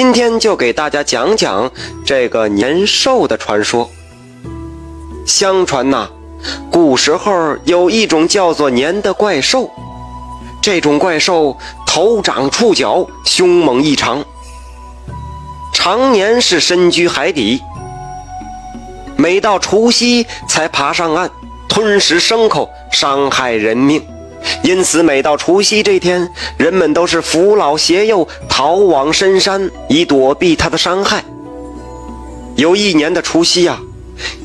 今天就给大家讲讲这个年兽的传说。相传呐，古时候有一种叫做年的怪兽，这种怪兽头长触角，凶猛异常，常年是深居海底，每到除夕才爬上岸，吞食牲口，伤害人命。因此，每到除夕这天，人们都是扶老携幼逃往深山，以躲避他的伤害。有一年的除夕呀，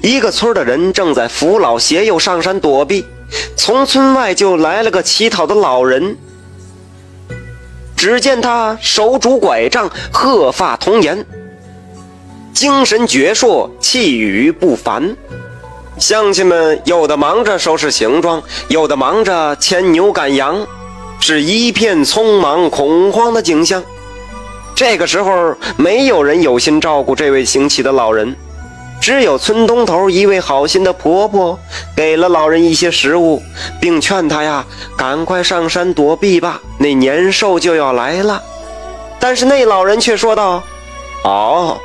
一个村的人正在扶老携幼上山躲避，从村外就来了个乞讨的老人。只见他手拄拐杖，鹤发童颜，精神矍铄，气宇不凡。乡亲们有的忙着收拾行装，有的忙着牵牛赶羊，是一片匆忙恐慌的景象。这个时候，没有人有心照顾这位行乞的老人，只有村东头一位好心的婆婆给了老人一些食物，并劝他呀赶快上山躲避吧，那年兽就要来了。但是那老人却说道：“哦，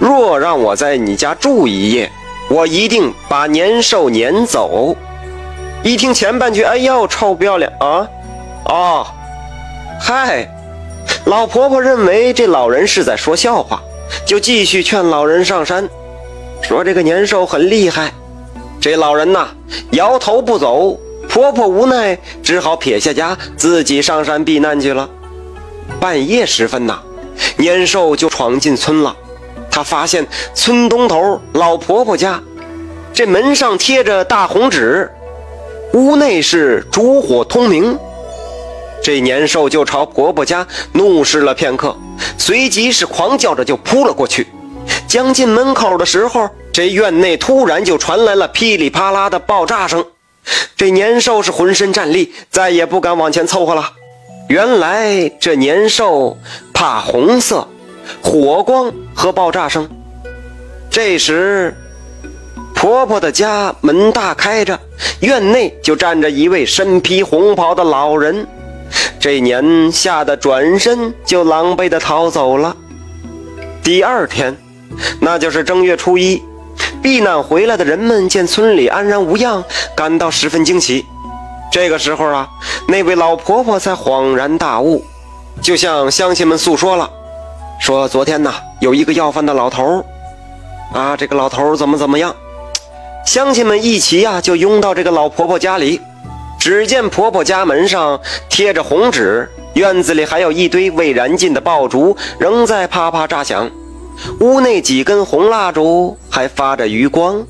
若让我在你家住一夜。”我一定把年兽撵走。一听前半句，哎呦，臭不要脸啊！哦，嗨，老婆婆认为这老人是在说笑话，就继续劝老人上山，说这个年兽很厉害。这老人呐，摇头不走。婆婆无奈，只好撇下家，自己上山避难去了。半夜时分呐，年兽就闯进村了。他发现村东头老婆婆家，这门上贴着大红纸，屋内是烛火通明。这年兽就朝婆婆家怒视了片刻，随即是狂叫着就扑了过去。将近门口的时候，这院内突然就传来了噼里啪啦的爆炸声。这年兽是浑身战栗，再也不敢往前凑合了。原来这年兽怕红色。火光和爆炸声。这时，婆婆的家门大开着，院内就站着一位身披红袍的老人。这年吓得转身就狼狈地逃走了。第二天，那就是正月初一，避难回来的人们见村里安然无恙，感到十分惊奇。这个时候啊，那位老婆婆才恍然大悟，就向乡亲们诉说了。说昨天呐，有一个要饭的老头啊，这个老头怎么怎么样？乡亲们一齐呀，就拥到这个老婆婆家里。只见婆婆家门上贴着红纸，院子里还有一堆未燃尽的爆竹，仍在啪啪炸响。屋内几根红蜡烛还发着余光。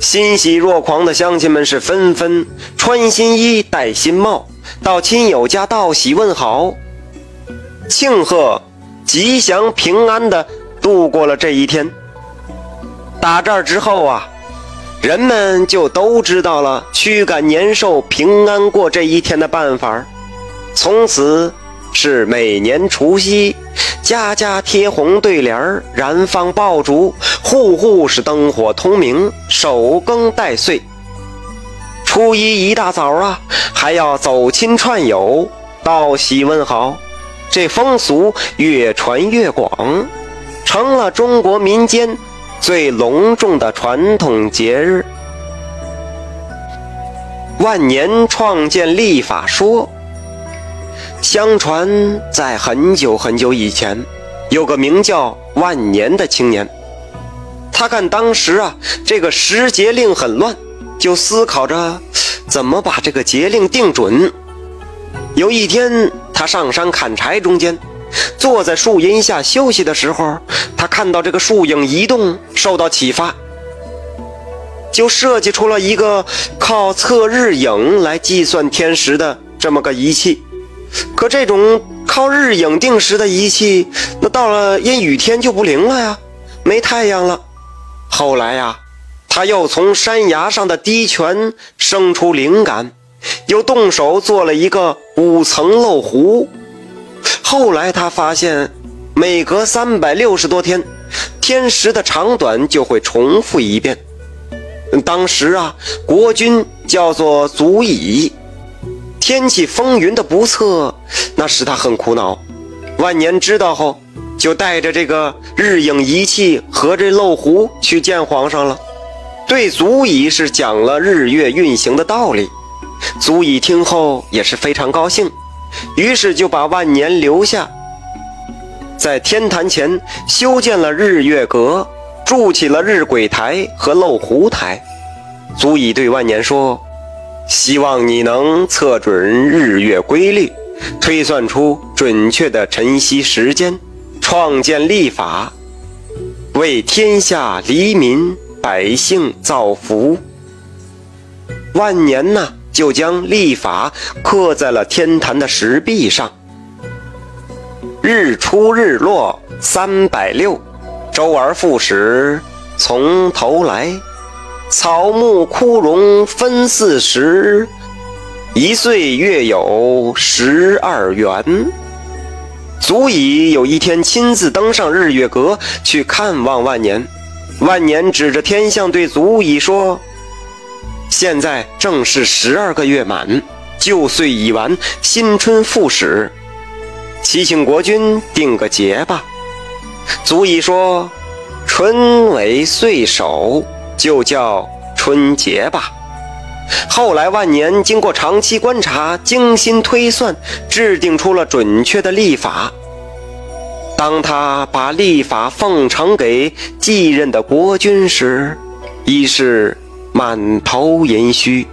欣喜若狂的乡亲们是纷纷穿新衣、戴新帽，到亲友家道喜问好，庆贺。吉祥平安的度过了这一天。打这儿之后啊，人们就都知道了驱赶年兽、平安过这一天的办法。从此是每年除夕，家家贴红对联燃放爆竹，户户是灯火通明，守更待岁。初一一大早啊，还要走亲串友，道喜问好。这风俗越传越广，成了中国民间最隆重的传统节日。万年创建历法说，相传在很久很久以前，有个名叫万年的青年，他看当时啊这个时节令很乱，就思考着怎么把这个节令定准。有一天。他上山砍柴，中间坐在树荫下休息的时候，他看到这个树影移动，受到启发，就设计出了一个靠测日影来计算天时的这么个仪器。可这种靠日影定时的仪器，那到了阴雨天就不灵了呀，没太阳了。后来呀，他又从山崖上的滴泉生出灵感。又动手做了一个五层漏壶。后来他发现，每隔三百六十多天，天时的长短就会重复一遍。当时啊，国君叫做祖乙，天气风云的不测，那使他很苦恼。万年知道后，就带着这个日影仪器和这漏壶去见皇上了，对祖乙是讲了日月运行的道理。足以听后也是非常高兴，于是就把万年留下，在天坛前修建了日月阁，筑起了日晷台和漏壶台。足以对万年说：“希望你能测准日月规律，推算出准确的晨曦时间。”创建立法，为天下黎民百姓造福。万年呢，就将历法刻在了天坛的石壁上。日出日落三百六，周而复始，从头来。草木枯荣分四时，一岁月有十二圆。足以有一天亲自登上日月阁去看望万年。万年指着天象对足以说：“现在正是十二个月满，旧岁已完，新春复始，祈请国君定个节吧。”足以说：“春为岁首，就叫春节吧。”后来万年经过长期观察、精心推算，制定出了准确的历法。当他把历法奉承给继任的国君时，已是满头银须。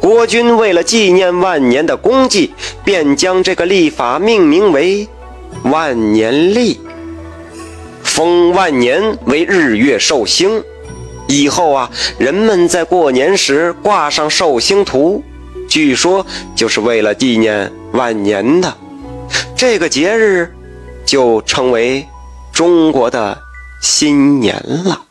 国君为了纪念万年的功绩，便将这个历法命名为“万年历”，封万年为日月寿星。以后啊，人们在过年时挂上寿星图，据说就是为了纪念万年的。这个节日就称为中国的新年了。